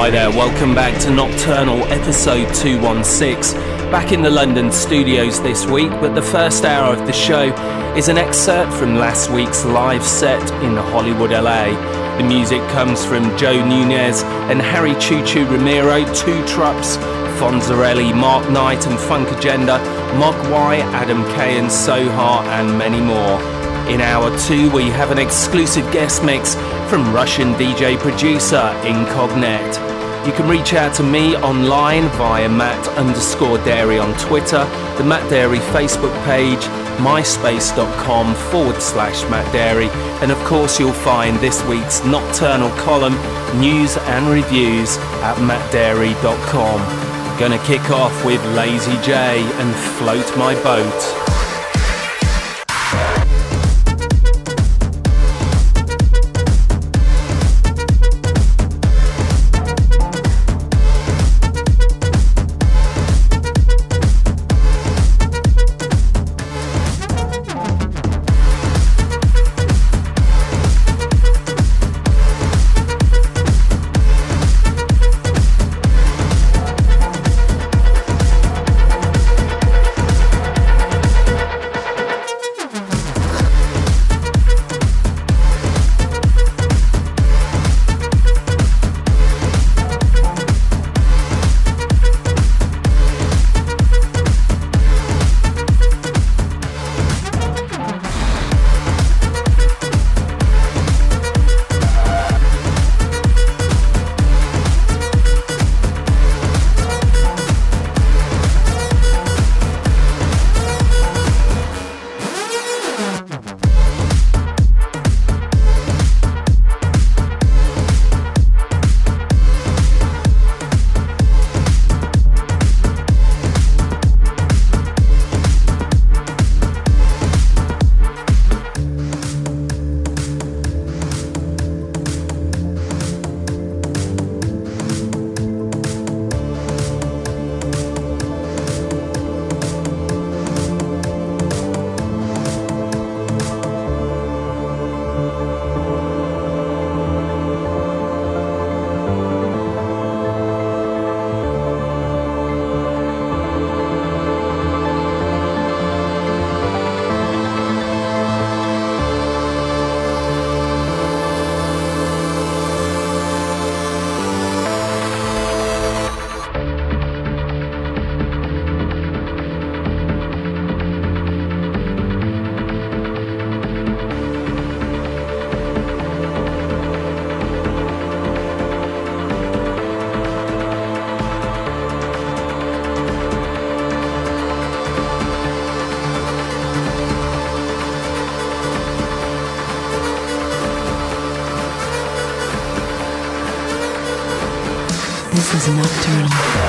Hi there, welcome back to Nocturnal episode 216. Back in the London studios this week, but the first hour of the show is an excerpt from last week's live set in Hollywood, LA. The music comes from Joe Nunez and Harry Choo Choo Romero, Two Trups, Fonzarelli, Mark Knight and Funk Agenda, Mogwai, Adam K and Soha, and many more. In hour two, we have an exclusive guest mix from Russian DJ producer Incognet. You can reach out to me online via Matt underscore Darey on Twitter, the Matt Darey Facebook page, myspace.com forward slash Matt Darey, and of course you'll find this week's nocturnal column, news and reviews at mattdarey.com. Gonna kick off with Lazy J and Float My Boat. Is nocturnal.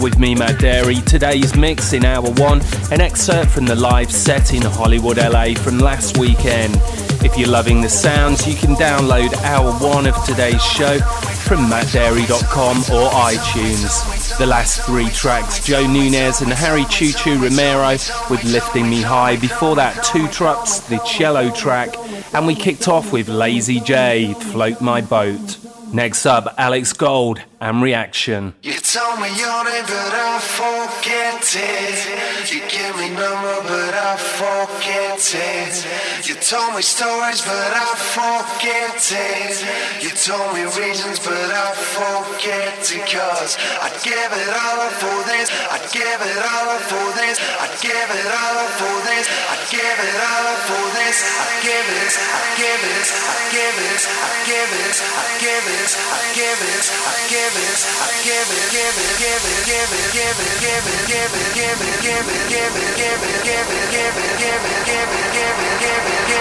With me, Matt Darey. Today's mix in hour one, an excerpt from the live set in Hollywood, LA from last weekend. If you're loving the sounds, you can download hour one of today's show from mattdarey.com or iTunes. The last three tracks, Joe Nunez and Harry Choo Choo Romero with Lifting Me High. Before that, Two Trucks, the cello track. And we kicked off with Lazy J, Float My Boat. Next up, Alex Gold and Reaction. You told me your name, but I forget it. You give me number, but I forget it. Told me stories, but I forget it. You told me reasons, but I forget it. Cause I'd give it all up for this. I'd give it all up for this. I'd give it all up for this. I'd give it all up for this. I'd give it, I'd give it, I'd give it, I'd give it, I'd give it. I give it, I give it, I give it, give it, give it, give it, give it, give it, give it, give it, give it, give it, give it, give it, give it, give it, give it, give it, give it, give it,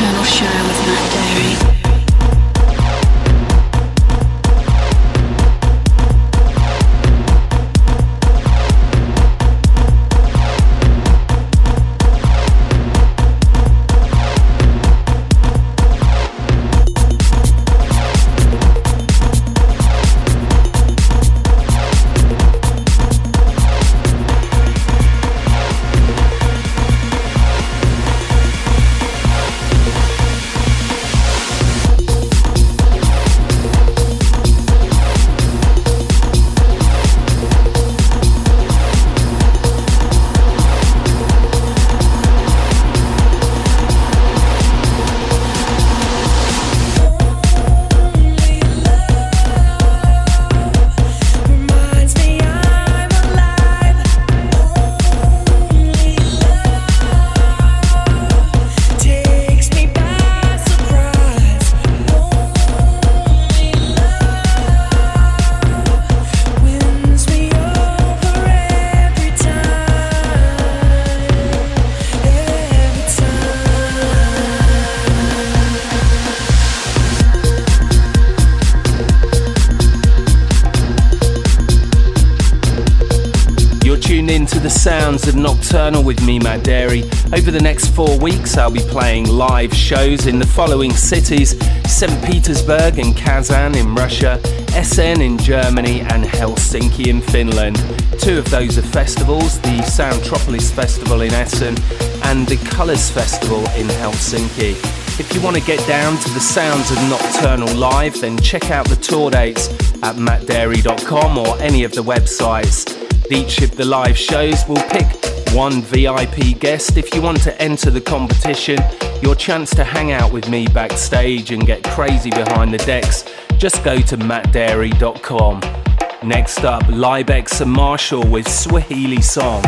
Give it, sounds Over the next four weeks, I'll be playing live shows in the following cities St. Petersburg and Kazan in Russia, Essen in Germany, and Helsinki in Finland. Two of those are festivals the Soundtropolis Festival in Essen and the Colours Festival in Helsinki. If you want to get down to the sounds of Nocturnal Live, then check out the tour dates at mattdarey.com or any of the websites. Each of the live shows will pick one VIP guest. If you want to enter the competition, your chance to hang out with me backstage and get crazy behind the decks, just go to mattdarey.com. Next up, Libex and Marshall with Swahili Song.